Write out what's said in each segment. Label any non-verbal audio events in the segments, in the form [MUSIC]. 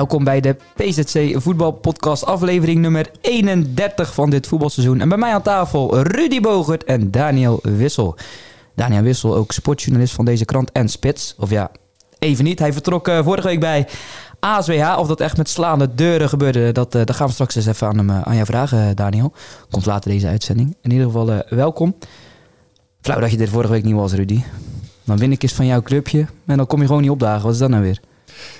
Welkom bij de PZC Voetbalpodcast, aflevering nummer 31 van dit voetbalseizoen. En bij mij aan tafel Rudy Bogert en Daniel Wissel. Daniel Wissel, ook sportjournalist van deze krant en spits. Of ja, even niet. Hij vertrok uh, vorige week bij ASWH. Of dat echt met slaande deuren gebeurde, dat, uh, dat gaan we straks eens even aan, hem, uh, aan jou vragen, Daniel. Komt later deze uitzending. In ieder geval welkom. Flauw dat je dit vorige week niet was, Rudy. Dan win ik eens van jouw clubje en dan kom je gewoon niet opdagen. Wat is dat nou weer?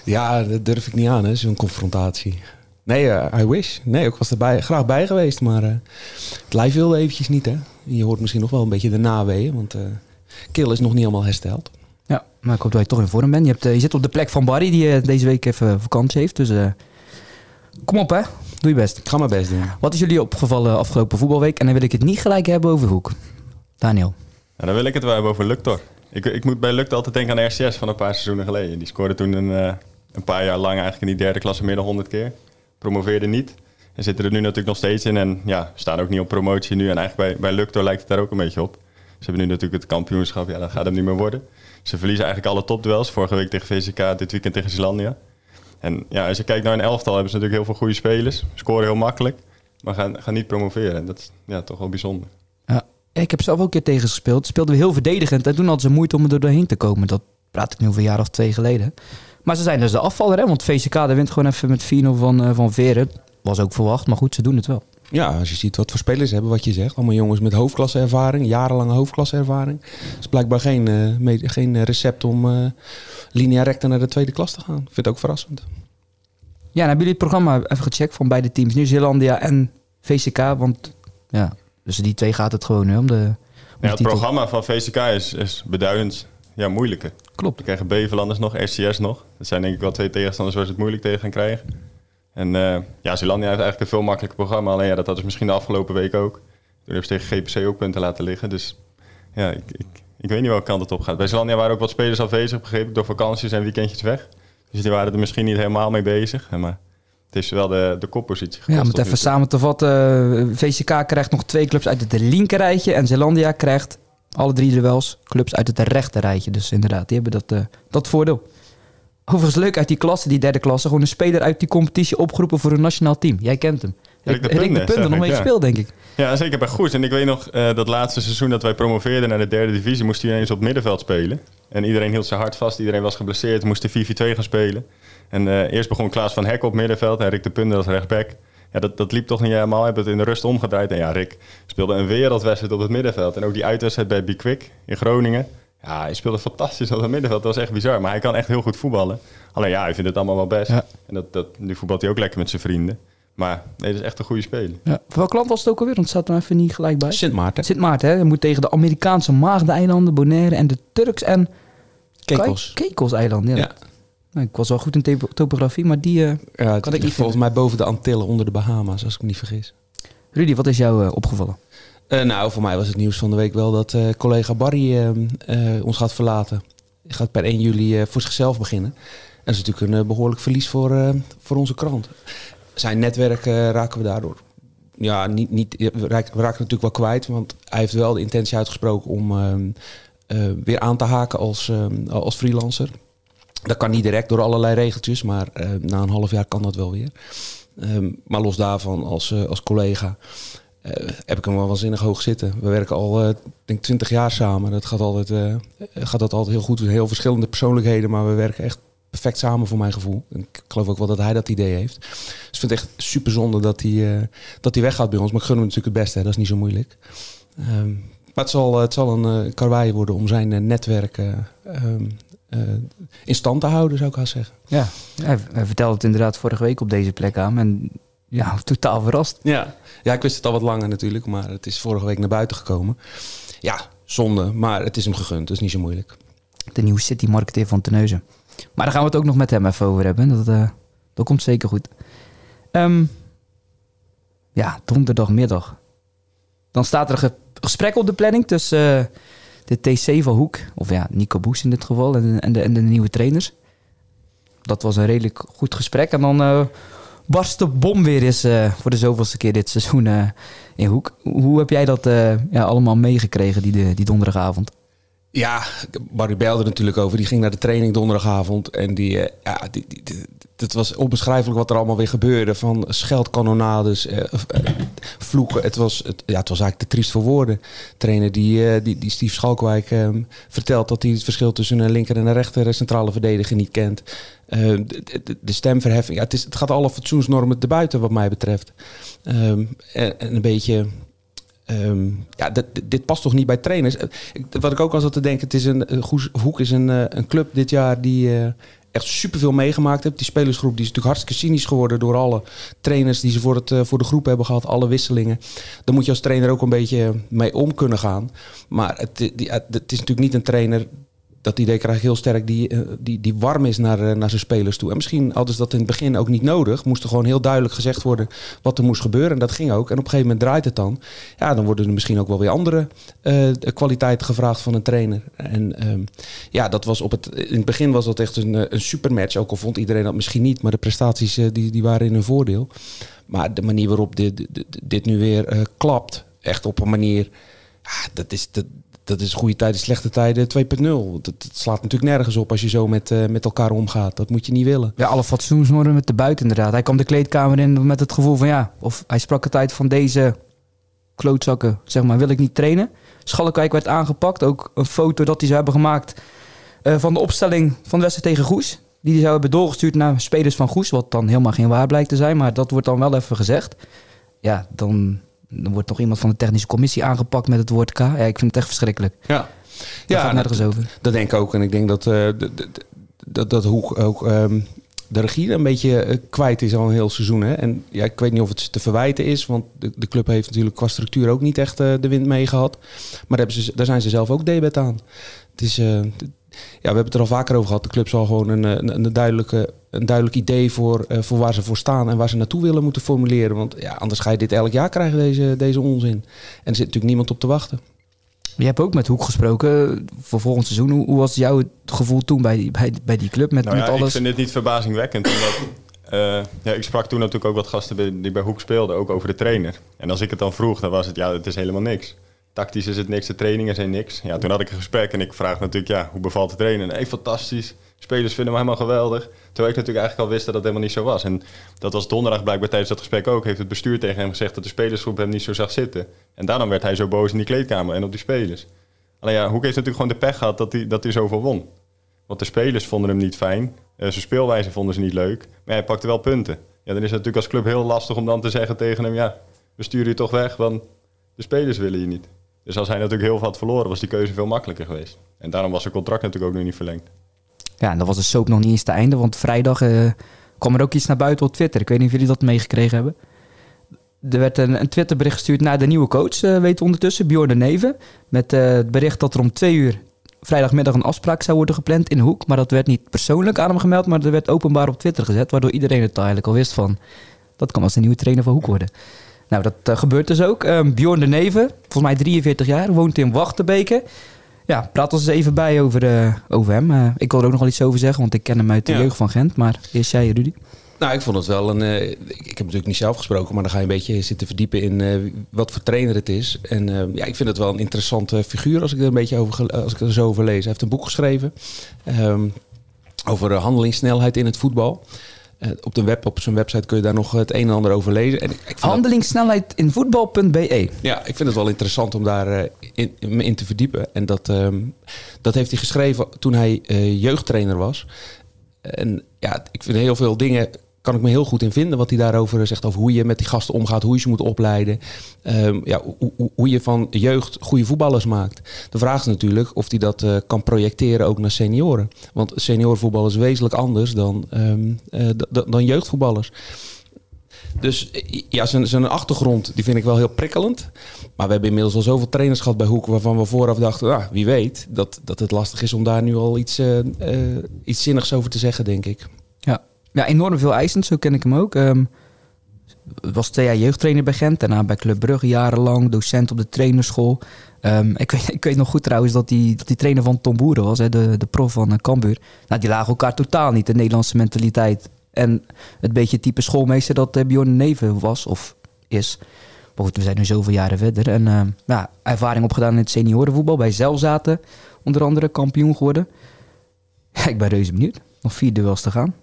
Ja, dat durf ik niet aan, hè, zo'n confrontatie. Nee, uh, I wish. Nee, ik was er bij, graag bij geweest, maar uh, het lijf wilde eventjes niet, hè. Je hoort misschien nog wel een beetje de naweeën, want uh, Kill is nog niet helemaal hersteld. Ja, maar ik hoop dat je toch in vorm bent. Je, hebt, je zit op de plek van Barry, die deze week even vakantie heeft, dus kom op, hè. Doe je best. Ik ga mijn best doen. Wat is jullie opgevallen afgelopen voetbalweek? En dan wil ik het niet gelijk hebben over Hoek. Daniel. Ja, dan wil ik het wel hebben over Luctor. Ik, ik moet bij Lukt altijd denken aan RCS van een paar seizoenen geleden. Die scoorde toen een, uh, een paar jaar lang eigenlijk in die derde klasse meer dan 100 keer. Promoveerde niet. En zitten er nu natuurlijk nog steeds in. En ja, staan ook niet op promotie nu. En eigenlijk bij, bij Luctor lijkt het daar ook een beetje op. Ze hebben nu natuurlijk het kampioenschap. Ja, dat gaat hem niet meer worden. Ze verliezen eigenlijk alle topduels. Vorige week tegen VCK, dit weekend tegen Zeelandia. En ja, als je kijkt naar een elftal, hebben ze natuurlijk heel veel goede spelers. Scoren heel makkelijk. Maar gaan, gaan niet promoveren. Dat is ja, toch wel bijzonder. Ja, ik heb zelf ook een keer tegen gespeeld. Speelden we heel verdedigend. En toen hadden ze moeite om er doorheen te komen. Dat praat ik nu over een jaar of twee geleden. Maar ze zijn dus de afvaller, hè? Want VCK de wint gewoon even met 4-0 van, uh, van Veren. Was ook verwacht, maar goed, ze doen het wel. Ja, als je ziet wat voor spelers ze hebben, wat je zegt. Allemaal jongens met hoofdklasseervaring, jarenlange hoofdklasseervaring. Het is blijkbaar geen, uh, geen recept om uh, linea recta naar de tweede klas te gaan. Ik vind het ook verrassend. Ja, dan hebben jullie het programma even gecheckt van beide teams. Nieuw-Zeelandia en VCK. Want ja, dus die twee gaat het gewoon om de. Om ja, het programma van VCK is, is beduidend ja, moeilijker. Klopt. We krijgen Bevelanders nog, RCS nog. Dat zijn denk ik wel twee tegenstanders waar ze het moeilijk tegen gaan krijgen. En uh, ja, Zeelandia heeft eigenlijk een veel makkelijker programma. Alleen ja, dat hadden ze misschien de afgelopen week ook. Toen hebben ze tegen GPC ook punten laten liggen. Dus ja, ik, ik, ik weet niet welke kant het op gaat. Bij Zeelandia waren ook wat spelers afwezig, begreep ik, door vakanties en weekendjes weg. Dus die waren er misschien niet helemaal mee bezig. Maar het is wel de, de koppositie Ja, om het even samen te vatten. VCK krijgt nog twee clubs uit het linkerrijtje. En Zeelandia krijgt alle drie de wels clubs uit het rechterrijtje. Dus inderdaad, die hebben dat, uh, dat voordeel. Overigens leuk uit die klasse, die derde klasse. Gewoon een speler uit die competitie opgeroepen voor een nationaal team. Jij kent hem. Rick de Punten, Rick de Punten nog mee gespeeld, denk ik. Ja, zeker bij goed. En ik weet nog, uh, dat laatste seizoen dat wij promoveerden naar de derde divisie... moest hij ineens op het middenveld spelen. En iedereen hield zijn hart vast. Iedereen was geblesseerd. Moest de 4-4-2 gaan spelen. En uh, eerst begon Klaas van Hek op middenveld en Rick de Punten als rechtsback. Ja, dat, dat liep toch niet helemaal. Hebben het in de rust omgedraaid. En ja, Rick speelde een wereldwedstrijd op het middenveld. En ook die uitwedstrijd bij Bikwik in Groningen. Ja, hij speelde fantastisch op het middenveld. Dat was echt bizar. Maar hij kan echt heel goed voetballen. Alleen ja, hij vindt het allemaal wel best. Ja. En dat, dat, nu voetbalt hij ook lekker met zijn vrienden. Maar nee, dat is echt een goede speler. Ja. Voor welk land was het ook alweer? Want het staat er even niet gelijk bij. Sint Maarten. Sint Maarten, hè? Hij moet tegen de Amerikaanse Maagdeneilanden, Bonaire en de Turks en... Kekels. Kekels-eilanden, ja. Ja. Nou, ik was wel goed in topografie, maar die... uh, Ja, het Kan ik niet volgens mij boven de Antillen onder de Bahama's, als ik me niet vergis. Rudy, wat is jou uh, opgevallen? Uh, nou, voor mij was het nieuws van de week wel dat collega Barry ons gaat verlaten. Hij gaat per 1 juli voor zichzelf beginnen. Dat is natuurlijk een behoorlijk verlies voor, voor onze krant. Zijn netwerk raken we daardoor. Ja, niet, niet, we, raken, we raken natuurlijk wel kwijt, want hij heeft wel de intentie uitgesproken om weer aan te haken als, als freelancer. Dat kan niet direct door allerlei regeltjes, maar na een half jaar kan dat wel weer. Um, maar los daarvan, als, als collega, uh, heb ik hem wel waanzinnig hoog zitten. We werken al, denk 20 jaar samen. Dat gaat altijd, gaat dat altijd heel goed. Heel verschillende persoonlijkheden, maar we werken echt perfect samen voor mijn gevoel. Ik geloof ook wel dat hij dat idee heeft. Dus ik vind het echt super zonde dat hij, dat hij weggaat bij ons. Maar ik gun hem natuurlijk het beste, dat is niet zo moeilijk. Um, maar het zal, het zal een karwei worden om zijn netwerk um, in stand te houden, zou ik haast zeggen. Ja, hij, hij vertelde het inderdaad vorige week op deze plek aan. En ja, [LAUGHS] totaal verrast. Ja. ja, ik wist het al wat langer natuurlijk, maar het is vorige week naar buiten gekomen. Ja, zonde, maar het is hem gegund, dus niet zo moeilijk. De nieuwe city marketeer van Teneuzen. Maar daar gaan we het ook nog met hem even over hebben. Dat, uh, dat komt zeker goed. Um, ja, donderdagmiddag. Dan staat er een gesprek op de planning tussen uh, de TC van Hoek, of ja, Nico Boes in dit geval, en, en, de, en de nieuwe trainers. Dat was een redelijk goed gesprek. En dan uh, barst de bom weer eens uh, voor de zoveelste keer dit seizoen in Hoek. Hoe heb jij dat ja, allemaal meegekregen die, die donderdagavond? Ja, Barry belde natuurlijk over. Die ging naar de training donderdagavond. En die, ja, die, die, het was onbeschrijfelijk wat er allemaal weer gebeurde. Van scheldkanonades, uh, vloeken. Het was, het, ja, het was eigenlijk te triest voor woorden. Trainer die, uh, die, die Steve Schalkwijk um, vertelt dat hij het verschil tussen een linker en een rechter centrale verdediger niet kent. De, de, stemverheffing. Ja, het, is, het gaat alle fatsoensnormen te buiten wat mij betreft. Um, en, en een beetje Um, ja, dit, dit, past toch niet bij trainers? Wat ik ook al zat te denken, het is een, Hoek is een, een club dit jaar die echt superveel meegemaakt heeft. Die spelersgroep die is natuurlijk hartstikke cynisch geworden door alle trainers die ze voor, het, uh, voor de groep hebben gehad, alle wisselingen. Daar moet je als trainer ook een beetje mee om kunnen gaan. Maar het, die, het is natuurlijk niet een trainer dat idee krijg heel sterk, die, die, die warm is naar, naar zijn spelers toe. En misschien hadden ze dat in het begin ook niet nodig. Moest er gewoon heel duidelijk gezegd worden wat er moest gebeuren. En dat ging ook. En op een gegeven moment draait het dan. Ja, dan worden er misschien ook wel weer andere uh, kwaliteiten gevraagd van een trainer. En um, ja, dat was op het, in het begin was dat echt een, een supermatch. Ook al vond iedereen dat misschien niet. Maar de prestaties die, die waren in hun voordeel. Maar de manier waarop dit, dit, nu weer uh, klapt, echt op een manier... Ja, dat is... Dat, dat is goede tijden, slechte tijden 2.0. Dat, dat, slaat natuurlijk nergens op als je zo met, uh, met elkaar omgaat. Dat moet je niet willen. Ja, alle fatsoensnormen met de buiten inderdaad. Hij kwam de kleedkamer in met het gevoel van ja, of hij sprak het uit van deze klootzakken, zeg maar, wil ik niet trainen. Schalkwijk werd aangepakt. Ook een foto dat hij zou hebben gemaakt uh, van de opstelling van de wedstrijd tegen Goes. Die zou hebben doorgestuurd naar spelers van Goes. Wat dan helemaal geen waar blijkt te zijn. Maar dat wordt dan wel even gezegd. Ja, dan dan wordt nog iemand van de technische commissie aangepakt met het woord K. Ja, ik vind het echt verschrikkelijk. Ja, Daar ja gaat nergens over. Dat denk ik ook. En ik denk dat, uh, dat, dat Hoek ook um, de regie een beetje uh, kwijt is al een heel seizoen. Hè? En ja, ik weet niet of het te verwijten is, want de, de club heeft natuurlijk qua structuur ook niet echt uh, de wind mee gehad. Maar daar, ze, daar zijn ze zelf ook debet aan. Het is, we hebben het er al vaker over gehad. De club zal gewoon een, een, een duidelijke een duidelijk idee voor, uh, voor waar ze voor staan en waar ze naartoe willen moeten formuleren. Want ja, anders ga je dit elk jaar krijgen, deze, deze onzin. En er zit natuurlijk niemand op te wachten. Je hebt ook met Hoek gesproken voor volgend seizoen. Hoe, hoe was jouw gevoel toen bij, bij, bij die club met, nou ja, met alles? Ik vind dit niet verbazingwekkend. Omdat, uh, ja, ik sprak toen natuurlijk ook wat gasten bij, die bij Hoek speelden, ook over de trainer. En als ik het dan vroeg, dan was het ja, het is helemaal niks. Tactisch is het niks, de trainingen zijn niks. Ja, toen had ik een gesprek en ik vraag natuurlijk, ja, hoe bevalt de trainer? Nee, fantastisch. Spelers vinden hem helemaal geweldig. Terwijl ik natuurlijk eigenlijk al wist dat dat helemaal niet zo was. En dat was donderdag blijkbaar tijdens dat gesprek ook. Heeft het bestuur tegen hem gezegd dat de spelersgroep hem niet zo zag zitten. En daarom werd hij zo boos in die kleedkamer en op die spelers. Alleen ja, Hoek heeft natuurlijk gewoon de pech gehad dat hij, dat hij zoveel won. Want de spelers vonden hem niet fijn. Uh, zijn speelwijze vonden ze niet leuk. Maar hij pakte wel punten. Ja, dan is het natuurlijk als club heel lastig om dan te zeggen tegen hem... ja, we sturen je toch weg, want de spelers willen je niet. Dus als hij natuurlijk heel veel had verloren, was die keuze veel makkelijker geweest. En daarom was zijn contract natuurlijk ook nog niet verlengd. Ja, en dat was de soap nog niet eens te einde, want vrijdag uh, kwam er ook iets naar buiten op Twitter. Ik weet niet of jullie dat meegekregen hebben. Er werd een, een Twitterbericht gestuurd naar de nieuwe coach, uh, weet ondertussen, Bjorn de Neven. Met uh, het bericht dat er om twee uur vrijdagmiddag een afspraak zou worden gepland in Hoek. Maar dat werd niet persoonlijk aan hem gemeld, maar dat werd openbaar op Twitter gezet. Waardoor iedereen het eigenlijk al wist van, dat kan als de nieuwe trainer van Hoek worden. Nou, dat uh, gebeurt dus ook. Um, Bjorn de Neven, volgens mij 43 jaar, woont in Wachtenbeke. Ja, praat ons eens even bij over, uh, over hem. Uh, ik wil er ook nog wel iets over zeggen, want ik ken hem uit de ja. jeugd van Gent. Maar eerst jij, Rudy. Nou, ik vond het wel een. Uh, ik, ik, heb natuurlijk niet zelf gesproken, maar dan ga je een beetje zitten verdiepen in uh, wat voor trainer het is. En uh, ja, ik vind het wel een interessante figuur als ik er een beetje over, als ik er zo over lees. Hij heeft een boek geschreven um, over handelingssnelheid in het voetbal. Uh, op, de web, op zijn website kun je daar nog het een en ander over lezen. En ik, Handelingssnelheid in voetbal.be. Ja, ik vind het wel interessant om daar uh, in, in, te verdiepen. En dat, um, dat heeft hij geschreven toen hij uh, jeugdtrainer was. En ja, ik vind heel veel dingen kan ik me heel goed in vinden wat hij daarover zegt. Over hoe je met die gasten omgaat, hoe je ze moet opleiden. Um, ja, hoe, je van jeugd goede voetballers maakt. De vraag is natuurlijk of hij dat uh, kan projecteren ook naar senioren. Want seniorenvoetbal is wezenlijk anders dan, um, uh, dan jeugdvoetballers. Dus eh, ja, zijn, achtergrond die vind ik wel heel prikkelend. Maar we hebben inmiddels al zoveel trainers gehad bij Hoek... waarvan we vooraf dachten, nou, wie weet... Dat, dat het lastig is om daar nu al iets, eh, eh, iets zinnigs over te zeggen, denk ik. Ja. ja, enorm veel eisend, zo ken ik hem ook. Ehm was twee jaar jeugdtrainer bij Gent, daarna bij Club Brugge jarenlang, docent op de trainerschool. Ehm, ik, weet, ik weet nog goed trouwens dat die, dat die trainer van Tom Boeren was, hè, de, de prof van uh, Cambuur. Nou, die lagen elkaar totaal niet, de Nederlandse mentaliteit. En het beetje type schoolmeester dat uh, Bjorn Neven was, of is. Maar goed, we zijn nu zoveel jaren verder. En uh, nou, ervaring opgedaan in het seniorenvoetbal, bij Zelzaten onder andere kampioen geworden. Ja, [LAUGHS] ik ben reuze benieuwd. Nog vier duels te gaan.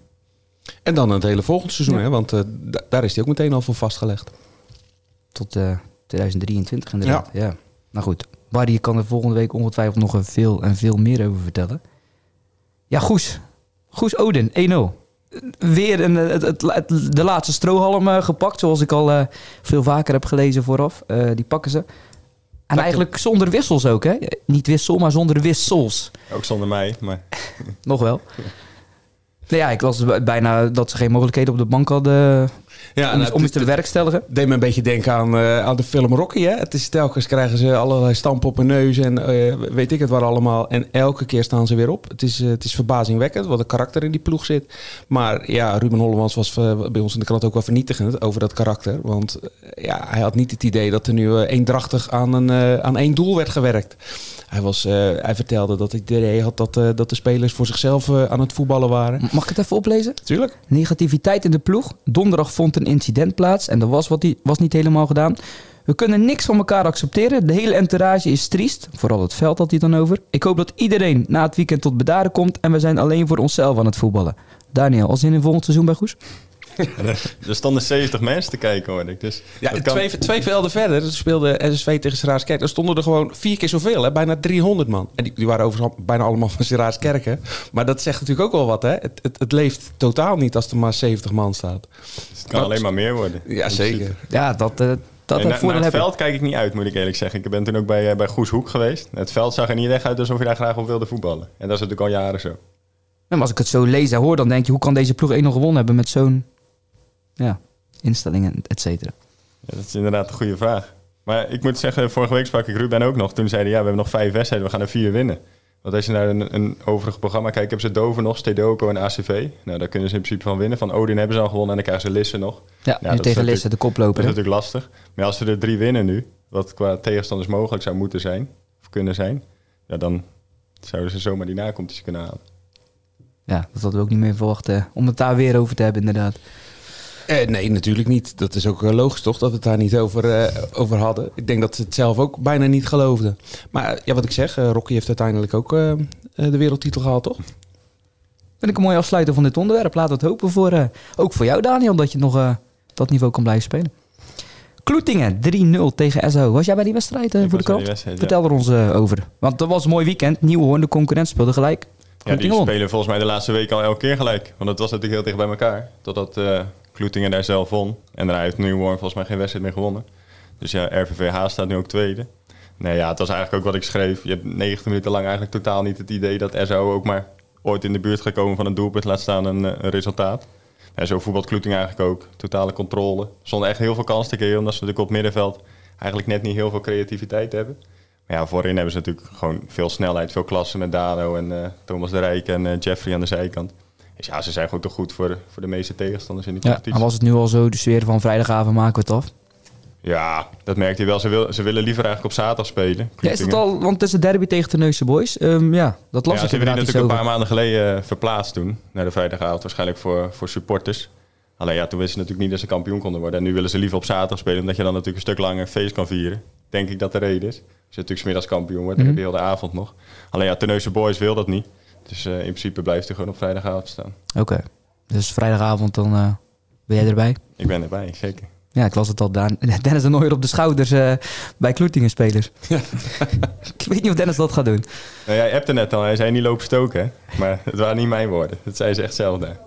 En dan het hele volgende seizoen, ja. hè? want uh, daar is hij ook meteen al voor vastgelegd. Tot uh, 2023 inderdaad, ja. ja. Nou goed, Barry kan er volgende week ongetwijfeld nog veel en veel meer over vertellen. Ja, Goes. Goes Odin, 1-0. Weer een, het, het, het, de laatste strohalm uh, gepakt, zoals ik al uh, veel vaker heb gelezen vooraf. Uh, die pakken ze. En eigenlijk zonder wissels ook, hè? Niet wissel, maar zonder wissels. Ook zonder mij, maar... [LAUGHS] nog wel. [LAUGHS] Nee, ja, ik las bijna dat ze geen mogelijkheden op de bank hadden ja, om, nou, om iets te bewerkstelligen. deed me een beetje denken aan, uh, aan de film Rocky. Hè? Het is telkens krijgen ze allerlei stampen op hun neus en uh, weet ik het waar allemaal. En elke keer staan ze weer op. Het is, uh, het is verbazingwekkend wat een karakter in die ploeg zit. Maar ja, Ruben Hollemans was bij ons in de krant ook wel vernietigend over dat karakter. Want ja, hij had niet het idee dat er nu eendrachtig aan, een, aan één doel werd gewerkt. Hij, was, hij vertelde dat hij het idee had dat, dat de spelers voor zichzelf aan het voetballen waren. Mag ik het even oplezen? Tuurlijk. Negativiteit in de ploeg. Donderdag vond een incident plaats en dat was, wat die, was niet helemaal gedaan. We kunnen niks van elkaar accepteren. De hele entourage is triest. Vooral het veld had hij dan over. Ik hoop dat iedereen na het weekend tot bedaren komt en we zijn alleen voor onszelf aan het voetballen. Daniel, al zin in volgend seizoen bij Goes? Er stonden 70 mensen te kijken, hoor ik. Dus ja, kan... twee, twee velden verder speelde SSV tegen Seraaskerk. Er stonden er gewoon vier keer zoveel, hè? bijna 300 man. En die, die waren overigens bijna allemaal van Seraaskerk. Maar dat zegt natuurlijk ook wel wat. Hè? Het, het, het, leeft totaal niet als er maar 70 man staat. Dus het kan alleen maar meer worden. Ja, zeker. Ja, dat... Uh, dat en na, naar het veld kijk ik niet uit, moet ik eerlijk zeggen. Ik ben toen ook bij, uh, bij Goeshoek geweest. Het veld zag er niet echt uit alsof je daar graag op wilde voetballen. En dat is natuurlijk al jaren zo. En als ik het zo lees en hoor, dan denk je... hoe kan deze ploeg 1 nog gewonnen hebben met zo'n ja, instellingen, et cetera? Ja, dat is inderdaad een goede vraag. Maar ik moet zeggen, vorige week sprak ik Ruben ook nog. Toen zeiden ja, we hebben nog vijf wedstrijden, we gaan er vier winnen. Want als je naar een, een overig programma kijkt, hebben ze Dover nog, Stedoco en ACV. Nou, daar kunnen ze in principe van winnen. Van Odin hebben ze al gewonnen en dan krijgen ze Lisse nog. Ja, nu tegen Lisse, de koploper. Dat is natuurlijk lastig. Maar als ze er drie winnen nu, wat qua tegenstanders mogelijk zou moeten zijn, of kunnen zijn, ja, dan zouden ze zomaar die nacompetitie kunnen halen. Ja, dat hadden we ook niet meer verwacht, hè? om het daar weer over te hebben inderdaad. Eh, nee, natuurlijk niet. Dat is ook logisch toch, dat we het daar niet over, uh, over hadden. Ik denk dat ze het zelf ook bijna niet geloofden. Maar ja, wat ik zeg, uh, Rocky heeft uiteindelijk ook uh, de wereldtitel gehaald, toch? Vind ik een mooi afsluiter van dit onderwerp. Laat het hopen voor, ook voor jou, Daniel, dat je nog dat niveau kan blijven spelen. Kloetingen 3-0 tegen SO. Was jij bij die wedstrijd voor de krant? Vertel er ons over. Want dat was een mooi weekend. Nieuwhoorn, de concurrent, speelde gelijk. Ja, die spelen volgens mij de laatste week al elke keer gelijk. Want het was natuurlijk heel dicht bij elkaar. Totdat Kloetingen daar zelf won. En daarna heeft Nieuwhoorn volgens mij geen wedstrijd meer gewonnen. Dus ja, RVVH staat nu ook tweede. Nee, ja, het was eigenlijk ook wat ik schreef. Je hebt 90 minuten lang eigenlijk totaal niet het idee dat SO ook maar ooit in de buurt gaat komen van een doelpunt, laat staan een, een resultaat. En zo voetbalt Kloeting eigenlijk ook. Totale controle. Zonder echt heel veel kans te creëren, omdat ze natuurlijk op middenveld eigenlijk net niet heel veel creativiteit hebben. Maar ja, voorin hebben ze natuurlijk gewoon veel snelheid, veel klassen met Dado en uh, Thomas de Rijk en uh, Jeffrey aan de zijkant. Dus ja, ze zijn gewoon te goed voor de, voor de meeste tegenstanders in die competitie. Ja, maar was het nu al zo, de sfeer van vrijdagavond maken we het af? Ja, dat merkt hij wel. Ze, wil, ze willen liever eigenlijk op zaterdag spelen. Ja, is dat al, want het is een derby tegen de Neuse Boys. Um, ja, dat las ja, ik ze hebben die natuurlijk een paar maanden geleden uh, verplaatst toen. Naar de vrijdagavond, waarschijnlijk voor, voor supporters. Alleen ja, toen wisten ze natuurlijk niet dat ze kampioen konden worden. En nu willen ze liever op zaterdag spelen, omdat je dan natuurlijk een stuk langer feest kan vieren. Denk ik dat de reden is. Als je natuurlijk smiddags kampioen wordt, dan mm -hmm. heb je heel de avond nog. Alleen ja, Terneuzen Boys wil dat niet. Dus uh, in principe blijft hij gewoon op vrijdagavond staan. Oké. Okay. Dus vrijdagavond dan uh, ben jij erbij? Ik ben erbij, zeker. Ja, ik las het al. Daan. [LAUGHS] Dennis de Nooier op de schouders uh, bij Kloetingen spelers. Ja. [LAUGHS] ik weet niet of Dennis dat gaat doen. Nou, jij hebt er net al. Hij zei niet lopen stoken. Hè? Maar het waren niet mijn woorden. Dat zei ze echt zelf daar.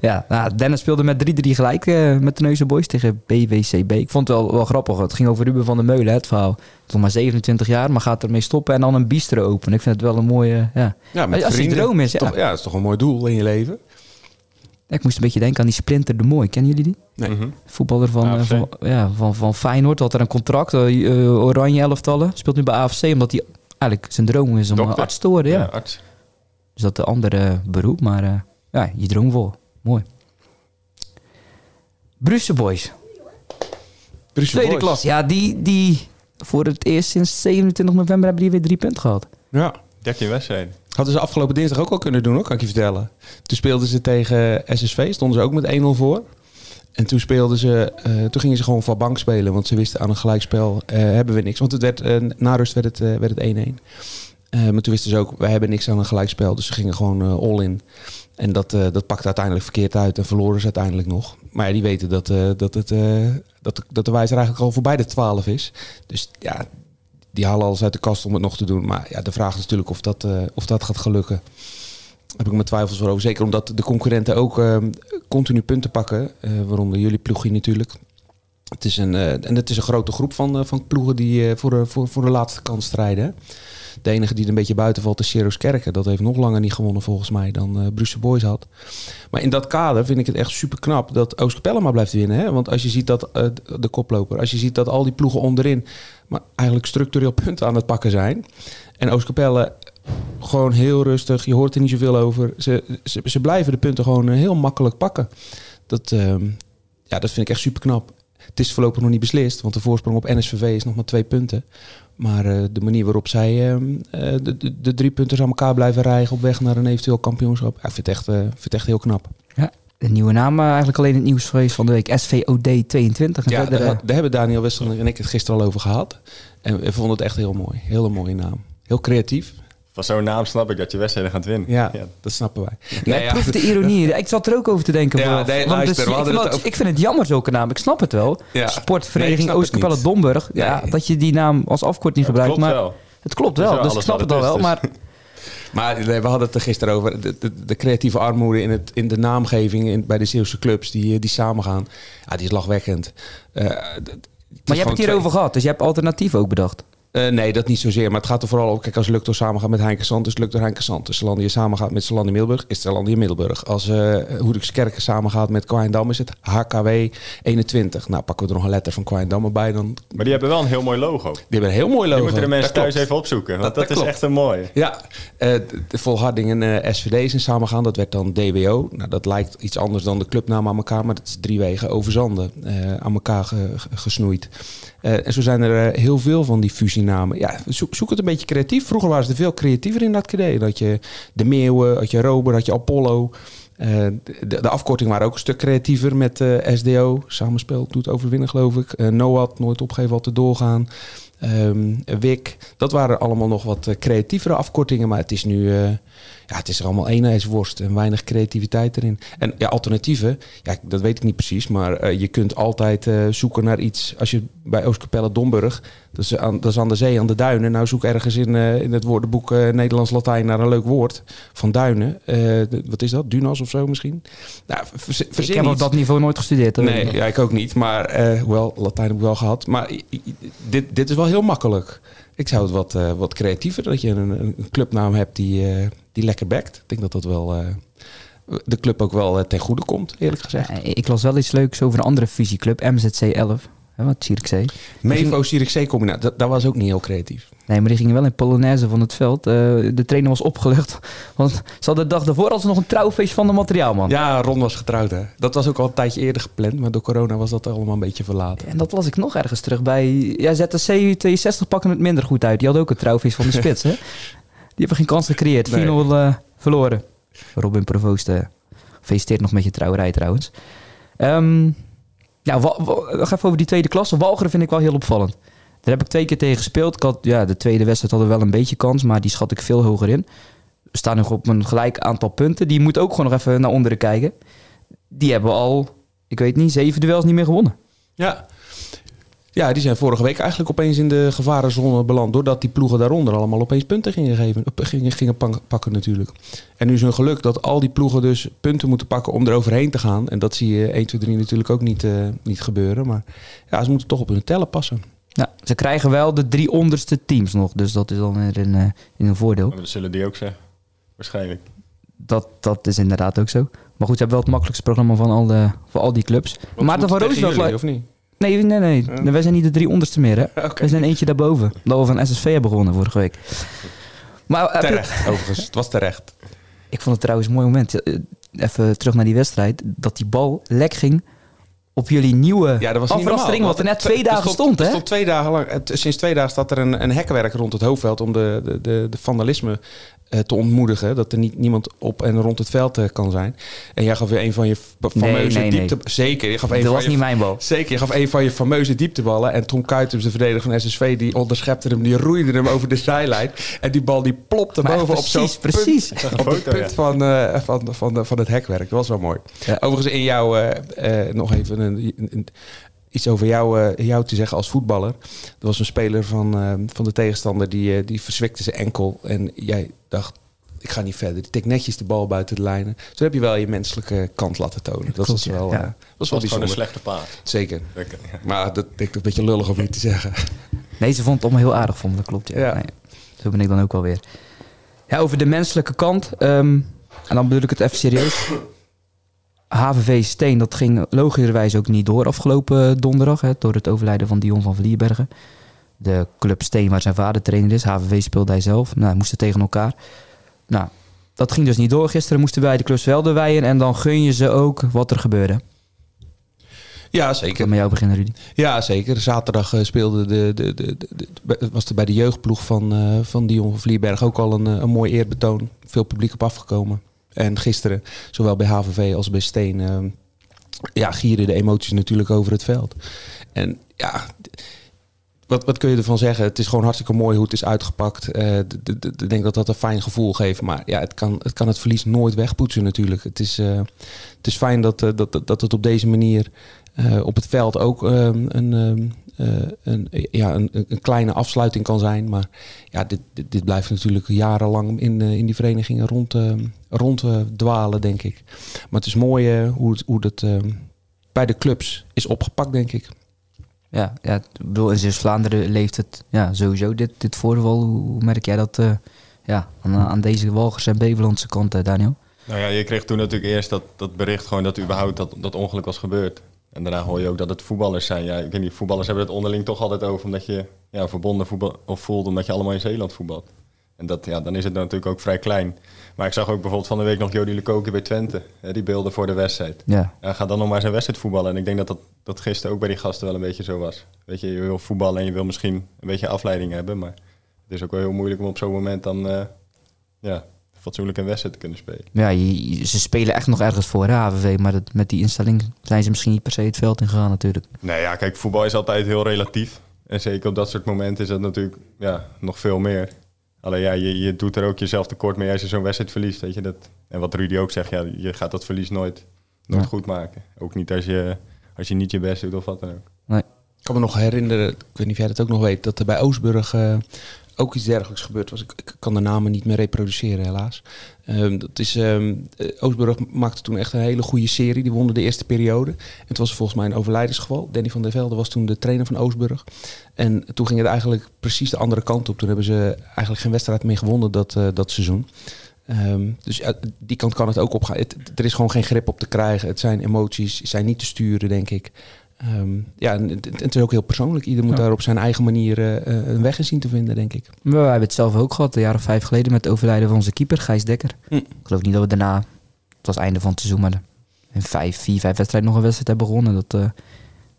Ja, nou, Dennis speelde met 3-3 gelijk uh, met de Neuze Boys tegen BWCB. Ik vond het wel, wel grappig. Het ging over Ruben van der Meulen, het verhaal. Tot maar 27 jaar, maar gaat ermee stoppen en dan een bistro openen. Ik vind het wel een mooie... Ja, ja met Als vrienden, je droom is. Ja. Toch, ja, dat is toch een mooi doel in je leven? Ik moest een beetje denken aan die Splinter de Mooi. Kennen jullie die? Nee. Mhm. Voetballer van, AFC. eh, van, ja, van, van Feyenoord. Had er een contract, eh, eh, oranje elftallen. Speelt nu bij AFC, omdat hij eigenlijk zijn droom is om Dokter. arts te worden. Ja. Ja, arts. Dus dat de andere beroep, maar ja, je droom vol. Mooi. Brussel Boys. Brussel Tweede Boys. klas. Ja, die, die voor het eerst sinds 27 november hebben die weer drie punten gehad. Ja. 13 wedstrijden. Hadden ze afgelopen dinsdag ook al kunnen doen, hoor, kan ik je vertellen. Toen speelden ze tegen SSV, stonden ze ook met 1-0 voor. En toen speelden ze, eh, toen gingen ze gewoon van bank spelen, want ze wisten aan een gelijkspel eh, hebben we niks. Want het werd, eh, na rust werd het werd het 1-1. Eh, maar toen wisten ze ook, wij hebben niks aan een gelijkspel, dus ze gingen gewoon all in. En dat, dat pakte uiteindelijk verkeerd uit en verloren ze uiteindelijk nog. Maar ja, die weten dat, dat, het, dat, dat de wijzer eigenlijk al voorbij de 12 is. Dus ja, die halen alles uit de kast om het nog te doen. Maar ja, de vraag is natuurlijk of dat, eh, of dat gaat gelukken. Heb ik mijn twijfels over. Zeker omdat de concurrenten ook eh, continu punten pakken. eh, waaronder jullie ploegje natuurlijk. Het is een, en het is een grote groep van, van ploegen die voor, voor, voor de laatste kans strijden. De enige die er een beetje buiten valt is Ceros Kerken. Dat heeft nog langer niet gewonnen volgens mij dan eh Brussel Boys had. Maar in dat kader vind ik het echt super knap dat Oostkapelle maar blijft winnen. Hè? Want als je ziet dat eh, de koploper, als je ziet dat al die ploegen onderin maar eigenlijk structureel [LAUGHS] punten aan het pakken zijn. En Oostkapelle gewoon heel rustig, je hoort er niet zoveel over. Ze, ze, ze blijven de punten gewoon eh, heel makkelijk pakken. Dat, ehm, ja, dat vind ik echt super knap. Het is voorlopig nog niet beslist, want de voorsprong op NSVV is nog maar twee punten. Maar eh, de manier waarop zij ehm, eh, de, de, de drie punten aan elkaar blijven rijgen op weg naar een eventueel kampioenschap. Ja, ik vind het echt, eh, vind het echt heel knap. Ja. De nieuwe naam eigenlijk alleen in het nieuws geweest van de week. SVOD 22. En Ja, verder, daar, daar hebben Daniel Wessel en ik het gisteren al over gehad. En we vonden het echt heel mooi. Hele mooie naam. Heel creatief. Van zo'n naam snap ik dat je wedstrijden gaat winnen. Ja, dat snappen wij. Ja, ik proef de ironie. [LAUGHS] Ik zat er ook over te denken. Ja, nee, Want luister, dus- ik, vind het dat- over- ik vind het jammer zulke naam. Ik snap het wel. Ja. Nee, Sportvereniging het Oostkapelle niet. Domburg. Ja, Nee. dat je die naam als afkorting gebruikt. klopt maar wel. het klopt wel. Dus ik snap het al wel. is, Maar [LAUGHS] Maar nee, we hadden het er gisteren over. De, de, de creatieve armoede in, het, in de naamgeving in, bij de Zeeuwse clubs die, eh, die samengaan. Ja, die is lachwekkend. Eh, Maar je hebt het hierover gehad, dus je hebt alternatief ook bedacht. Eh, nee, dat niet zozeer. Maar het gaat er vooral om... Kijk, als Luctor samengaat met Heinke Santos, Luctor Heinke Santos. Salandië samengaat met Salandië Middelburg, is Salandië Middelburg. Als uh, Hoedixkerken samengaat met Kwaandam, is het HKW 21. Nou, pakken we er nog een letter van Kwaandam bij, dan... Maar die hebben wel een heel mooi logo. Die hebben een heel mooi logo. Die moeten de mensen Dat thuis klopt. even opzoeken. Want Dat- dat, dat is klopt. echt een mooie. Ja, eh, de, Volharding en eh, SVD zijn samengaan. Dat werd dan DWO. Nou, dat lijkt iets anders dan de clubnaam aan elkaar. Maar dat is drie wegen over zanden eh, aan elkaar ge- ge- gesnoeid. Eh, en zo zijn er eh, heel veel van die fusienamen. Ja, zoek, zoek het een beetje creatief. Vroeger waren ze er veel creatiever in dat KD. Dat je de Meeuwen, had je Robert, had je Apollo. Eh, de, afkorting waren ook een stuk creatiever met SDO. Samenspel doet overwinnen, geloof ik. Eh NOAD, nooit opgeven, altijd doorgaan. Ehm WIC, dat waren allemaal nog wat creatievere afkortingen. Maar het is nu, ja, het is er allemaal eenheidsworst en weinig creativiteit erin. En ja, alternatieven, ja, dat weet ik niet precies. Maar eh, je kunt altijd eh, zoeken naar iets. Als je bij Oostkapelle Domburg, dat is, aan, dat is aan de zee, aan de duinen. Nou, zoek ergens in, eh, in het woordenboek Nederlands-Latijn naar een leuk woord van duinen. Wat is dat? Dunas of zo misschien? Nou, verzin, Ik heb op dat niveau nooit gestudeerd. Nee, ja, ik ook niet. Maar wel, Latijn heb ik wel gehad. Maar dit, dit is wel heel makkelijk. Ik zou het wat, eh, wat creatiever, dat je een, een clubnaam hebt die, eh, die lekker backt. Ik denk dat dat wel eh, de club ook wel ten goede komt, eerlijk gezegd. Ik las wel iets leuks over een andere fusieclub, MZC 11. Hè, wat Zierikzee. Mevo Zierikzee combinatie, dat, dat was ook niet heel creatief. Nee, maar die gingen wel in Polonaise van het veld. Eh, de trainer was opgelucht. [LAUGHS] Want ze hadden de dag daarvoor als nog een trouwfeest van de materiaalman. Ja, Ron was getrouwd hè. Dat was ook al een tijdje eerder gepland, maar door corona was dat allemaal een beetje verlaten. En dat las ik nog ergens terug bij... Ja, ZTC 62 pakken het minder goed uit. Die hadden ook een trouwfeest van de spits, hè? [LAUGHS] Die hebben geen kans gecreëerd. 4-0 Nee. eh, verloren. Robin Provoost eh, gefeliciteerd nog met je trouwerij trouwens. Ehm wa- nog even over die tweede klasse. Walcheren vind ik wel heel opvallend. Daar heb ik twee keer tegen gespeeld. Ik had, ja, de tweede wedstrijd hadden we wel een beetje kans, maar die schat ik veel hoger in. We staan nog op een gelijk aantal punten. Die moet ook gewoon nog even naar onderen kijken. Die hebben al, ik weet niet, zeven duels niet meer gewonnen. Ja. Ja, die zijn vorige week eigenlijk opeens in de gevarenzone beland. Doordat die ploegen daaronder allemaal opeens punten gingen, geven, gingen, gingen pakken natuurlijk. En nu is hun geluk dat al die ploegen dus punten moeten pakken om er overheen te gaan. En dat zie je 1, 2, 3 natuurlijk ook niet, eh, niet gebeuren. Maar ja, ze moeten toch op hun tellen passen. Ja, ze krijgen wel de drie onderste teams nog. Dus dat is dan weer een, eh, in een voordeel. Maar dat zullen die ook zeggen. Waarschijnlijk. Dat, dat is inderdaad ook zo. Maar goed, ze hebben wel het makkelijkste programma van al, de, van al die clubs. Maarten van Roosevelt... of niet? Nee, nee, nee. Ja. Wij zijn niet de drie onderste meer, hè? [LAUGHS] We zijn eentje daarboven. Dat we van SSV hebben gewonnen vorige week. Maar je- Terecht, overigens. Het was terecht. ik vond het trouwens een mooi moment. eh, Even terug naar die wedstrijd. Dat die bal lek ging op jullie nieuwe Ja, dat was niet afrastering. Wat er net twee Er dagen stond- stond, er hè? stond twee dagen lang, het- sinds twee dagen staat er een, een hekwerk rond het hoofdveld om de, de, de, de vandalisme eh, te ontmoedigen. Dat er niet, niemand op en rond het veld eh, kan zijn. En jij gaf weer een van je fameuze nee, nee. diepte... Zeker, je gaf een Dat van was je, niet mijn bal. Zeker, je gaf een van je fameuze diepteballen. En Tom Kuitens, de verdediger van SSV, die onderschepte hem. Die roeide hem over de zijlijn. En die bal die plopte Maar boven op zo'n precies, punt- precies. [LAUGHS] op het foto, punt ja. van, eh, van, van, van het hekwerk. Dat was wel mooi. Ja. Overigens in jou eh, eh, nog even iets over jou, eh, jou te zeggen als voetballer. Er was een speler van, eh, van de tegenstander die, eh, die verzwikte zijn enkel. En jij dacht, ik ga niet verder. Die tikt netjes de bal buiten de lijnen. Toen heb je wel je menselijke kant laten tonen. Dat Klopt, was wel, Ja. eh, dat was was wel gewoon een bijzonder. slechte paard. Zeker. Ja. Maar dat denk ik een beetje lullig om niet te zeggen. Nee, ze vond het allemaal heel aardig, vond dat klopt. Ja. Ja. Nee, zo ben ik dan ook wel weer. Ja, over de menselijke kant. ehm, en dan bedoel ik het even serieus. HVV Steen, dat ging logischerwijs ook niet door afgelopen donderdag. Hè, door het overlijden van Dion van Vlierbergen. De club Steen, waar zijn vader trainer is. HVV speelde hij zelf. Nou, moesten tegen elkaar. Nou, dat ging dus niet door. Gisteren moesten wij de clubs wel wijden. En dan gun je ze ook wat er gebeurde. Ja, Ik zeker. wil met jou beginnen, Rudy. Ja, zeker. Zaterdag eh, speelde de, de, de, was er bij de jeugdploeg van, eh, van Dion van Vlierberg ook al een, eh, een mooi eerbetoon. Veel publiek op afgekomen. En gisteren, zowel bij HVV als bij Steen, eh, ja, gieren de emoties natuurlijk over het veld. En ja, wat, wat kun je ervan zeggen? Het is gewoon hartstikke mooi hoe het is uitgepakt. Eh, Ik denk dat dat een fijn gevoel geeft. Maar ja, het kan het, kan het verlies nooit wegpoetsen natuurlijk. Het is, eh, het is fijn dat, eh, dat, dat, dat het op deze manier op het veld ook ehm, een, ehm, eh, een, ja, een, een kleine afsluiting kan zijn. Maar ja, dit, dit, blijft natuurlijk jarenlang in, in die verenigingen rond, ehm, rond eh, dwalen, denk ik. Maar het is mooi eh, hoe het, hoe dat ehm, bij de clubs is opgepakt, denk ik. Ja, ja bedoel, in Zeeuws-Vlaanderen leeft het ja, sowieso dit, dit voorval. Hoe, merk jij dat eh, ja, aan, aan deze Walgers en Bevelandse kant, eh, Daniel? Nou ja, je kreeg toen natuurlijk eerst dat, dat bericht gewoon dat überhaupt dat, dat ongeluk was gebeurd. En daarna hoor je ook dat het voetballers zijn. Ja, ik weet niet, voetballers hebben het onderling toch altijd over omdat je ja, verbonden voetbal, of voelt omdat je allemaal in Zeeland voetbalt. En dat, ja, dan is het natuurlijk ook vrij klein. Maar ik zag ook bijvoorbeeld van de week nog Jody Lekoken bij Twente. Hè, die beelden voor de wedstrijd. Ja, Ja, ga dan nog maar zijn wedstrijd voetballen. En ik denk dat, dat dat gisteren ook bij die gasten wel een beetje zo was. Weet je, je wil voetballen en je wil misschien een beetje afleiding hebben. Maar het is ook wel heel moeilijk om op zo'n moment dan eh, ja, fatsoenlijk een wedstrijd te kunnen spelen. ja je- ze spelen echt nog ergens voor, HVV. Maar dat, met die instelling zijn ze misschien niet per se het veld ingegaan natuurlijk. Nee, ja, kijk, voetbal is altijd heel relatief. En zeker op dat soort momenten is dat natuurlijk ja, nog veel meer. Alleen ja, je, je doet er ook jezelf tekort mee als je zo'n wedstrijd verliest. Weet je, dat, en wat Rudy ook zegt, ja, je gaat dat verlies nooit, nooit Ja. goed maken. Ook niet als je, als je niet je best doet of wat dan ook. Ik kan me nog herinneren, ik weet niet of jij dat ook nog weet, dat er bij Oosburg eh, ook iets dergelijks gebeurd was. Ik, ik kan de namen niet meer reproduceren, helaas. Ehm, dat is, eh, Oosburg maakte toen echt een hele goede serie. Die wonnen de eerste periode. En het was volgens mij een overlijdensgeval. Danny van der Velde was toen de trainer van Oosburg. En toen ging het eigenlijk precies de andere kant op. Toen hebben ze eigenlijk geen wedstrijd meer gewonnen dat, eh, dat seizoen. Ehm, dus die kant kan het ook opgaan. Er is gewoon geen grip op te krijgen. Het zijn emoties, zijn niet te sturen, denk ik. Ehm, ja, en het, het is ook heel persoonlijk. Ieder moet Ja. daar op zijn eigen manier eh, eh, een weg in zien te vinden, denk ik. Maar wij hebben het zelf ook gehad, een jaar of vijf geleden, met het overlijden van onze keeper, Gijs Dekker. Hm. Ik geloof niet dat we daarna, het was einde van het seizoen, maar in vijf, vier, vijf wedstrijden nog een wedstrijd hebben gewonnen. Dat, eh,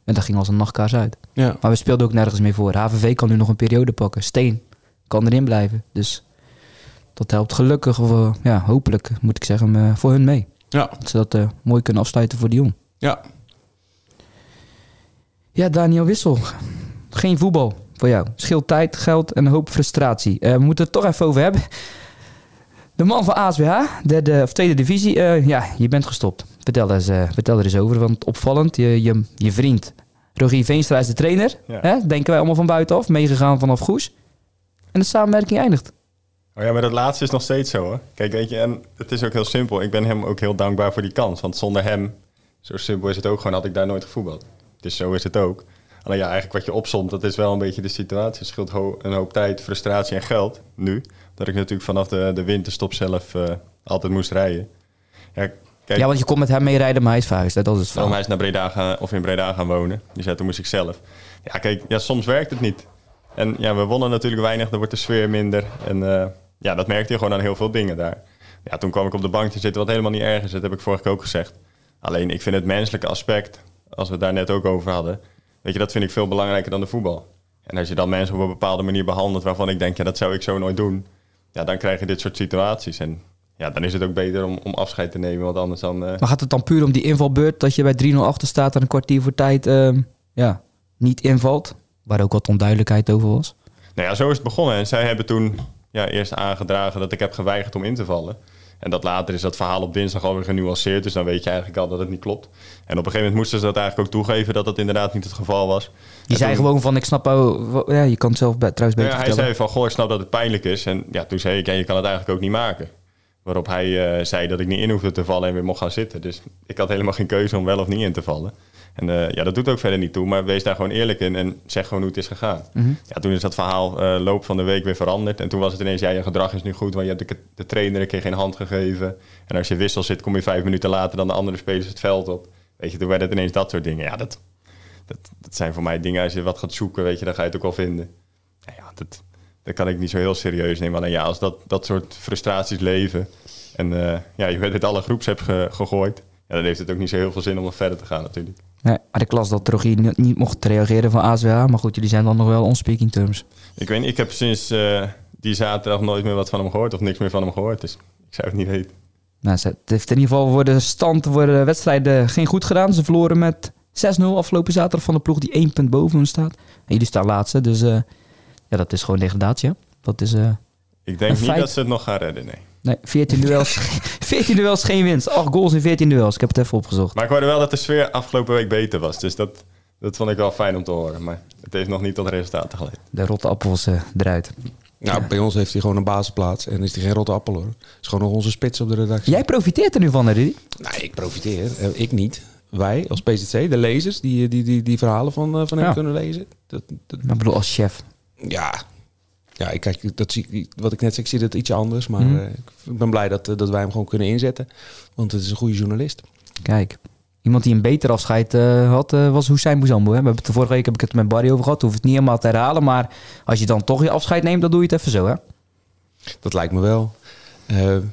en dat ging als een nachtkaars uit. Ja. Maar we speelden ook nergens meer voor. HVV kan nu nog een periode pakken. Steen kan erin blijven. Dus dat helpt gelukkig, of ja, hopelijk moet ik zeggen, voor hun mee. Ja. Dat ze dat mooi kunnen afsluiten voor Dion. Ja. Ja, Daniel Wissel. Geen voetbal voor jou. Scheelt tijd, geld en een hoop frustratie. Eh, we moeten het toch even over hebben. De man van ASWH, derde of tweede divisie. eh, ja, je bent gestopt. Vertel, eens, eh, vertel er eens over, want opvallend. Je, je, je vriend Rogier Veenstra is de trainer. Ja. Hè? Denken wij allemaal van buitenaf. Meegegaan vanaf Goes. En de samenwerking eindigt. Oh ja, maar dat laatste is nog steeds zo hoor. Kijk, weet je, en het is ook heel simpel. Ik ben hem ook heel dankbaar voor die kans. Want zonder hem, zo simpel is het ook gewoon, had ik daar nooit gevoetbald. Dus zo is het ook. Alleen ja, eigenlijk wat je opzomt, dat is wel een beetje de situatie. Het scheelt ho- een hoop tijd, frustratie en geld nu. Dat ik natuurlijk vanaf de, de winterstop zelf eh, altijd moest rijden. Ja, Kijk, Ja, want je komt met hem meerijden, maar hij is verhuisd. Hè? Dat is het hij is naar Breda gaan, of in Breda gaan wonen. Die zei, toen moest ik zelf. Ja, kijk, ja, soms werkt het niet. En ja, we wonnen natuurlijk weinig, dan wordt de sfeer minder. En eh, ja, dat merkte je gewoon aan heel veel dingen daar. Ja, toen kwam ik op de bank te zitten, wat helemaal niet erg is. Dat heb ik vorige keer ook gezegd. Alleen, ik vind het menselijke aspect, als we het daar net ook over hadden... Weet je, dat vind ik veel belangrijker dan de voetbal. En als je dan mensen op een bepaalde manier behandelt... waarvan ik denk, ja, dat zou ik zo nooit doen... ja, dan krijg je dit soort situaties. En ja, dan is het ook beter om, om afscheid te nemen, want anders dan... eh, Maar gaat het dan puur om die invalbeurt dat je bij 3-0 achter staat en een kwartier voor tijd ehm, ja, niet invalt? Waar ook wat onduidelijkheid over was. Nou ja, zo is het begonnen. En zij hebben toen ja, eerst aangedragen dat ik heb geweigerd om in te vallen. En dat later is dat verhaal op dinsdag alweer genuanceerd. Dus dan weet je eigenlijk al dat het niet klopt. En op een gegeven moment moesten ze dat eigenlijk ook toegeven dat dat inderdaad niet het geval was. En zei toen- gewoon van, ik snap wa- Ja, je kan het zelf trouwens beter ja, hij zei van, goh, ik snap dat het pijnlijk is. En ja, toen zei ik, ja, je kan het eigenlijk ook niet maken. Waarop hij eh, zei dat ik niet in hoefde te vallen en weer mocht gaan zitten. Dus ik had helemaal geen keuze om wel of niet in te vallen. En eh, ja, dat doet ook verder niet toe. Maar wees daar gewoon eerlijk in en zeg gewoon hoe het is gegaan. Ja, toen is dat verhaal eh, loop van de week weer veranderd. En toen was het ineens, ja, je gedrag is nu goed. Want je hebt de, de trainer een keer geen hand gegeven. En als je wissel zit, kom je vijf minuten later dan de andere spelers het veld op. Weet je, toen werd het ineens dat soort dingen. Ja, dat, dat, dat zijn voor mij dingen, als je wat gaat zoeken, weet je, dan ga je het ook wel vinden. Nou ja, dat, dat kan ik niet zo heel serieus nemen. Alleen ja, als dat, dat soort frustraties leven en eh, ja, je werd het alle groeps hebt ge- gegooid, ja, dan heeft het ook niet zo heel veel zin om nog verder te gaan natuurlijk. Nee, maar ik las dat Rogier niet, niet mocht reageren van ASWA. Maar goed, jullie zijn dan nog wel on speaking terms. Ik weet niet, ik heb sinds eh, die zaterdag nooit meer wat van hem gehoord of niks meer van hem gehoord, dus ik zou het niet weten. Nou, het heeft in ieder geval voor de stand, voor de wedstrijden geen goed gedaan. Ze verloren met 6-0 afgelopen zaterdag van de ploeg die één punt boven hun staat. En jullie staan laatste, dus eh, ja, dat is gewoon degradatie. hè. Dat is, eh, Ik denk niet feit. dat ze het nog gaan redden, nee. Nee, 14 duels, [LAUGHS] 14 duels geen winst. 8 goals in 14 duels. Ik heb het even opgezocht. Maar ik hoorde wel dat de sfeer afgelopen week beter was, dus dat, dat vond ik wel fijn om te horen. Maar het heeft nog niet tot resultaten geleid. De rotte appels eh, eruit. Nou, bij ons heeft hij gewoon een basisplaats en is hij geen rotte appel hoor. is gewoon nog onze spits op de redactie. Jij profiteert er nu van, hè, Rudy? Nee, ik profiteer. Eh, Ik niet. Wij als PZC, de lezers die die, die, die verhalen van, eh, van hem Ja. kunnen lezen. Dat, dat, Ik bedoel, als chef. ja, ja ik, kijk, dat zie, wat ik net zei, ik zie dat ietsje anders. Maar Mhm. eh, ik ben blij dat, eh, dat wij hem gewoon kunnen inzetten. Want het is een goede journalist. Kijk, iemand die een beter afscheid eh, had, was Hussein Bouzambo. Hè? We hebben het de vorige week heb ik het met Barry over gehad. Hoef het niet helemaal te herhalen. Maar als je dan toch je afscheid neemt, dan doe je het even zo, hè? Dat lijkt me wel.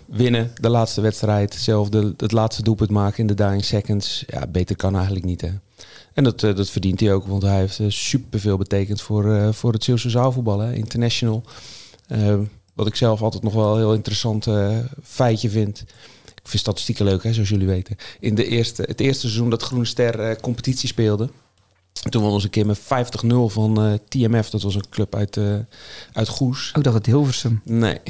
Winnen, de laatste wedstrijd, zelf de, het laatste doelpunt maken in de dying seconds. Ja, beter kan eigenlijk niet, hè. En dat, eh, dat verdient hij ook, want hij heeft uh, superveel betekend voor, eh, voor het Zeeuwse zaalvoetbal, hè. International. Eh, wat ik zelf altijd nog wel een heel interessant eh, feitje vind. Ik vind statistieken leuk, hè, zoals jullie weten. In de eerste, het eerste seizoen dat Groene Ster eh, competitie speelde... Toen won ons een keer met 50-0 van eh, TMF. Dat was een club uit, eh, uit Goes. Ook dacht het Hilversum. Nee,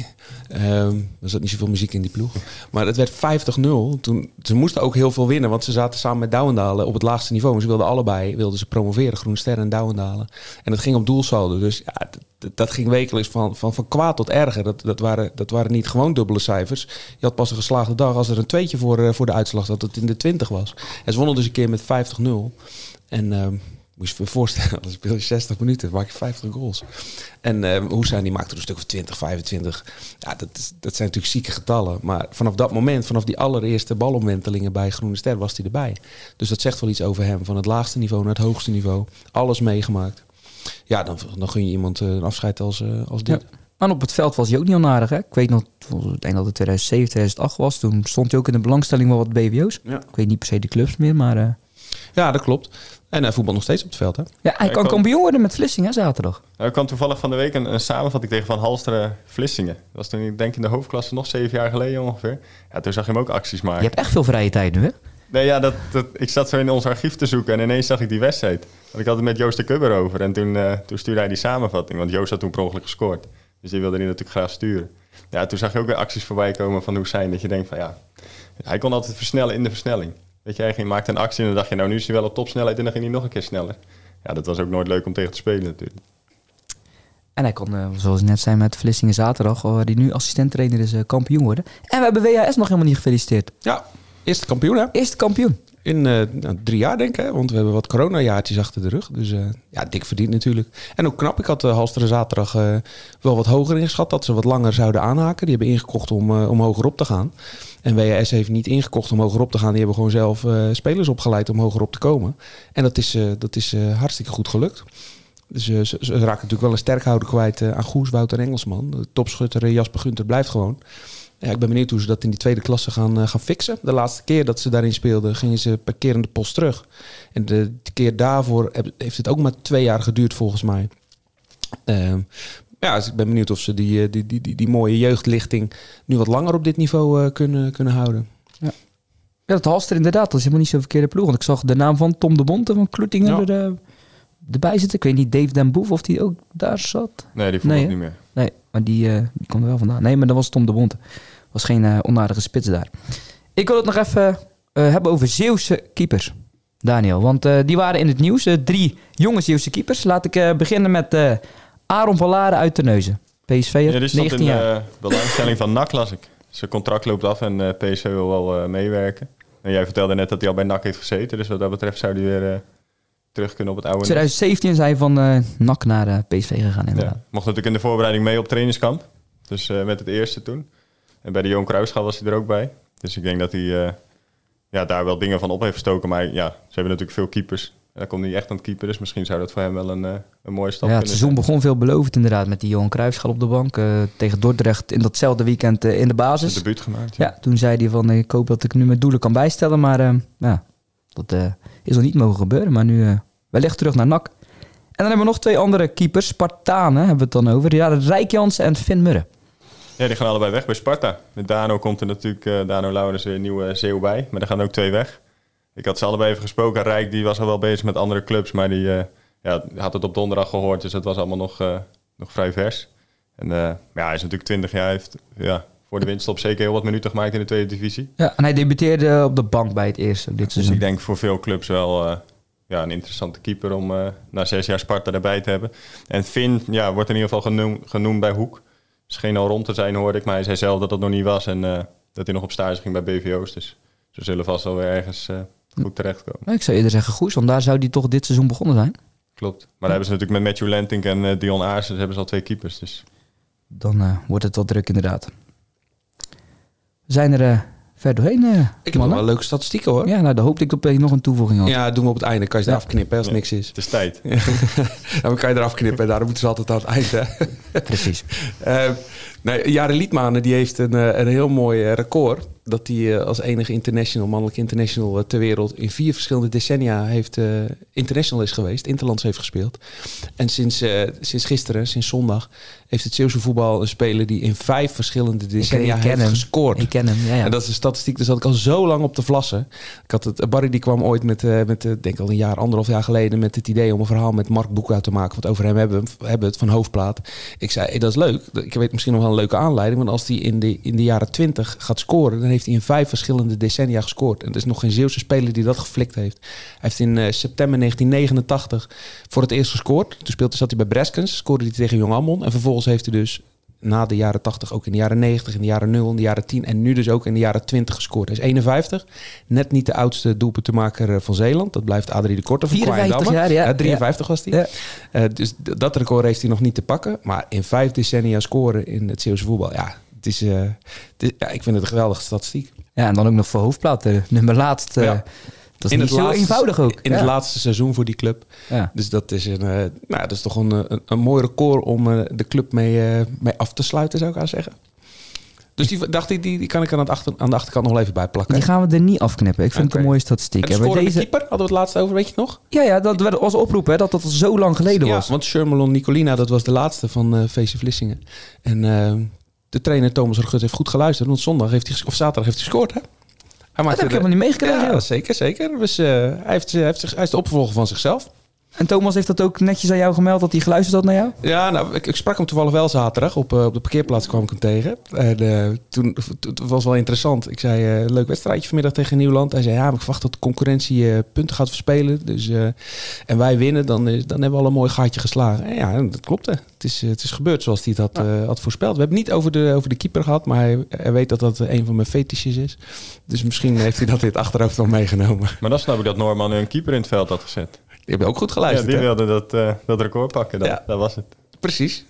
Ehm er zat niet zoveel muziek in die ploeg. Maar het werd 50-0. Toen, ze moesten ook heel veel winnen, want ze zaten samen met Douwendalen op het laagste niveau. Ze wilden allebei wilden ze promoveren, Groene Sterren en Douwendalen. En dat ging op doelsaldo. Dus ja, dat ging wekelijks van, van, van kwaad tot erger. Dat, dat, waren, dat waren niet gewoon dubbele cijfers. Je had pas een geslaagde dag als er een tweetje voor, eh, voor de uitslag dat het in de 20 was. En ze wonnen dus een keer met 50-0. En ehm, moet je je voorstellen, [LAUGHS] dan speel je 60 minuten, maak je 50 goals. En eh Hoesijn die maakte er een stuk of 20, 25. Ja, dat, is, dat zijn natuurlijk zieke getallen. Maar vanaf dat moment, vanaf die allereerste balomwentelingen bij Groene Ster, was hij erbij. Dus dat zegt wel iets over hem. Van het laagste niveau naar het hoogste niveau. Alles meegemaakt. Ja, dan, dan gun je iemand eh, een afscheid als, eh, als dit. Ja. En op het veld was hij ook niet onaardig, hè? Ik weet nog, ik denk dat het 2007, 2008 was. Toen stond hij ook in de belangstelling wel wat BWO's. Ja. Ik weet niet per se de clubs meer, maar... Ja, dat klopt. En hij voetbalt nog steeds op het veld, hè? ja, hij kan kampioen worden met Vlissingen, hè, zaterdag. Nou, ik kwam toevallig van de week een, een samenvatting tegen van Halsteren Vlissingen. Dat was toen, ik denk in de hoofdklasse nog zeven jaar geleden ongeveer. Ja, toen zag je hem ook acties maken. Je hebt echt veel vrije tijd nu, hè? Nee, ja, dat, dat, ik zat zo in ons archief te zoeken en ineens zag ik die wedstrijd. Want ik had het met Joost de Kubber over en toen, eh, toen stuurde hij die samenvatting. Want Joost had toen per ongeluk gescoord. Dus die wilde hij natuurlijk graag sturen. Ja, toen zag je ook weer acties voorbij komen van Hussein. Dat je denkt van ja, hij kon altijd versnellen in de versnelling. Weet je, hij ging, maakte een actie en dan dacht je nou nu is hij wel op topsnelheid en dan ging hij nog een keer sneller. Ja, dat was ook nooit leuk om tegen te spelen natuurlijk. En hij kan, eh, zoals ik net zei met Vlissingen zaterdag, waar hij nu assistenttrainer is, eh, kampioen worden. En we hebben WHS nog helemaal niet gefeliciteerd. Ja, eerste kampioen, hè? Eerste kampioen. In eh, nou, drie jaar, denk ik. Hè? Want we hebben wat coronajaartjes achter de rug. Dus eh, ja, dik verdiend natuurlijk. En ook knap. Ik had uh, Halsteren zaterdag eh, wel wat hoger ingeschat. Dat ze wat langer zouden aanhaken. Die hebben ingekocht om, eh, om hoger op te gaan. En WHS heeft niet ingekocht om hogerop te gaan. Die hebben gewoon zelf eh, spelers opgeleid om hogerop te komen. En dat is, eh, dat is eh, hartstikke goed gelukt. Dus eh, ze, raken natuurlijk wel een sterkhouder kwijt eh, aan Goes, Wouter Engelsman. De topschutter eh, Jasper Gunter blijft gewoon. Ja, ik ben benieuwd hoe ze dat in die tweede klasse gaan, eh, gaan fixen. De laatste keer dat ze daarin speelden, gingen ze per keer in de post terug. En de, de keer daarvoor heb- heeft het ook maar twee jaar geduurd, volgens mij. Ehm, ja, dus ik ben benieuwd of ze die, eh, die, die, die, die mooie jeugdlichting nu wat langer op dit niveau eh, kunnen, kunnen houden. Ja, dat Halster inderdaad. Dat is helemaal niet zo'n verkeerde ploeg. Want ik zag de naam van Tom de Bonte van Kloetingen Ja. er, erbij zitten. Ik weet niet, Dave Den Boef of die ook daar zat. Nee, die voelt Nee, ook hè? niet meer. Nee, maar die, eh, die komt er wel vandaan. Nee, maar dat was Tom de Bonte. Was geen eh, onaardige spits daar. Ik wil het nog even eh, hebben over Zeeuwse keepers. Daniel, want die waren in het nieuws. Drie jonge Zeeuwse keepers. Laat ik beginnen met Aaron van Laren uit Terneuzen. PSV, Ja, 19 in jaar. de belangstelling van NAC, las ik. Zijn contract loopt af en PSV wil wel meewerken. En jij vertelde net dat hij al bij NAC heeft gezeten. Dus wat dat betreft zou hij weer terug kunnen op het oude NAC. 2017 zijn van eh NAC naar eh, PSV gegaan inderdaad. Ja. Mocht natuurlijk in de voorbereiding mee op trainingskamp. Dus eh, met het eerste toen. En bij de Johan Cruijffschaal was hij er ook bij. Dus ik denk dat hij ja, daar wel dingen van op heeft gestoken. Maar ja, ze hebben natuurlijk veel keepers. En hij komt niet echt aan het keeper. Dus misschien zou dat voor hem wel een, een mooie stap Ja, het seizoen begon veelbelovend inderdaad met die Johan Cruijffschaal op de bank. tegen Dordrecht in datzelfde weekend in de zijn. basis. Zijn debuut gemaakt. Ja, toen zei hij van ik hoop dat ik nu mijn doelen kan bijstellen. Maar ja, dat is nog niet mogen gebeuren. Maar nu eh, wellicht terug naar NAC. En dan hebben we nog twee andere keepers. Spartanen hebben we het dan over. Ja, Rijkjans en Finn Murren. Ja, die gaan allebei weg bij Sparta. Met Dano komt er natuurlijk, eh, Dano Laurens, weer een nieuwe Zeeuw bij. Maar er gaan ook twee weg. Ik had ze allebei even gesproken. Rijk die was al wel bezig met andere clubs, maar die eh, ja, had het op donderdag gehoord. Dus het was allemaal nog, eh, nog vrij vers. En eh, ja, hij is natuurlijk 20 jaar. heeft ja, voor de winststop zeker heel wat minuten gemaakt in de tweede divisie. Ja, en hij debuteerde op de bank bij het eerste dit Dus seizoen. ik denk voor veel clubs wel eh, ja, een interessante keeper om eh, na zes jaar Sparta erbij te hebben. En Finn ja, wordt in ieder geval genoem, genoemd bij Hoek. Scheen al rond te zijn, hoorde ik. Maar hij zei zelf dat dat nog niet was. En eh, dat hij nog op stage ging bij BVO's. Dus ze zullen vast wel weer ergens goed terechtkomen. Nou, Ik zou eerder zeggen Goes, want daar zou hij toch dit seizoen begonnen zijn. Klopt. Maar dan hebben ze natuurlijk met Matthew Lentink en Dion Aarsen hebben ze al twee keepers. Dus Dan wordt het wel druk inderdaad. Zijn er eh, ver doorheen, eh, Ik heb mannen. wel leuke statistieken hoor. Ja, Ja, nou, dan hoopte ik dat ik nog een toevoeging had. doen we op het einde. Kan je Ja. eraf knippen hè, als Ja. niks is. het is tijd. Ja, [LAUGHS] dan kan je eraf knippen. Daarom moeten ze altijd aan het eind. Hè. [LAUGHS] Precies. Eh, nee, Jare Liedmanen die heeft een, eh, een heel mooi record. Dat hij als enige international, mannelijk international ter wereld... in vier verschillende decennia heeft, international is geweest. Interlands heeft gespeeld. En sinds, eh, sinds gisteren, sinds zondag... heeft het Zeeuwse voetbal een speler... die in vijf verschillende decennia heeft hem. gescoord. Ik ken hem, ja, ja. En dat is een statistiek, daar zat ik al zo lang op te vlassen. Ik had het, Barry die kwam ooit met, eh, met eh, denk al een jaar, anderhalf jaar geleden, met het idee om een verhaal met Mark Boekhout te maken. Want over hem hebben, we- hebben het van hoofdplaat. Ik zei, hey, dat is leuk. Ik weet misschien nog wel een leuke aanleiding. Want als hij in de, in de jaren twintig gaat scoren, dan heeft hij in vijf verschillende decennia gescoord. En er is nog geen Zeeuwse speler die dat geflikt heeft. Hij heeft in eh, september 1989 voor het eerst gescoord. Toen speelde, zat hij bij Breskens, scoorde hij tegen Jong Ammon. En vervolgens heeft hij dus na de jaren 80 ook in de jaren 90, in de jaren 0, in de jaren 10 en nu dus ook in de jaren 20 gescoord. Hij is 51, net niet de oudste doelpuntenmaker eh, van Zeeland. Dat blijft Adrie de Korte van 54 Kwaaiendammer. jaar, ja. 53 was hij. Ja. Eh, dus dat record heeft hij nog niet te pakken. Maar in vijf decennia scoren in het Zeeuwse voetbal, ja, het is, eh, het is- ja, ik vind het een geweldige statistiek. Ja, en dan ook nog voor hoofdplaat, de nummer laatst. Dat is niet zo laatste- eenvoudig ook. In ja. het laatste seizoen voor die club. Ja. Dus dat is, een, eh, nou, dat is toch een, een, een mooi record om eh, de club mee, eh, mee af te sluiten, zou ik aan zeggen. Dus die dacht ik, die, die kan ik aan, het achter, aan de achterkant nog wel even bijplakken. Die gaan we er niet afknippen. Ik vind het een mooie statistiek. En de bij deze... keeper, hadden we het laatst over, weet je het nog? Ja, ja, dat werd als oproep, hè, dat dat al zo lang geleden ja, was. want Shermelon Nicolina, dat was de laatste van eh VC Vlissingen. En eh, de trainer Thomas Regut heeft goed geluisterd, want zondag heeft hij, of zaterdag heeft hij gescoord, hè? Hij Dat heb ik helemaal niet meegekregen. Ja, zeker, zeker. Dus, eh, hij, heeft, hij, heeft zich, hij is de opvolger van zichzelf. En Thomas heeft dat ook netjes aan jou gemeld, dat hij geluisterd had naar jou? Ja, nou, ik, ik sprak hem toevallig wel zaterdag. Op, eh, op de parkeerplaats kwam ik hem tegen. En eh, toen het was wel interessant. Ik zei, eh, leuk wedstrijdje vanmiddag tegen Nieuwland. Hij zei, ja, maar ik verwacht dat de concurrentie punten gaat verspelen. Dus, eh, en wij winnen, dan, is, dan hebben we al een mooi gaatje geslagen. En ja, dat klopt. Hè. Het, is, het is gebeurd zoals hij het had, eh, had voorspeld. We hebben het niet over de, over de keeper gehad, maar hij, hij weet dat dat een van mijn fetishes is. Dus misschien heeft hij dat in het achterhoofd nog meegenomen. Maar dan snap ik dat Norman een keeper in het veld had gezet. Die hebben ook goed Ja, geluisterd. die hè? wilde dat, eh, dat record pakken. Dat, Ja. dat was het. Precies.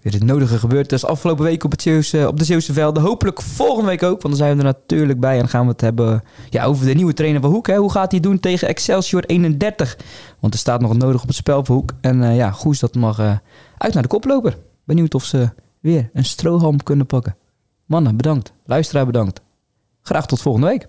weer het nodige gebeurd is afgelopen week op, het Zeeuwse, op de Zeeuwse velden. Hopelijk volgende week ook, want dan zijn we er natuurlijk bij. En dan gaan we het hebben ja, over de nieuwe trainer van Hoek. Hè. Hoe gaat hij doen tegen Excelsior 31? Want er staat nog nodig op het spel voor Hoek. En uh, ja, Goes dat mag uh, uit naar de koploper. Benieuwd of ze weer een strohalm kunnen pakken. Mannen, bedankt. Luisteraar, bedankt. Graag tot volgende week.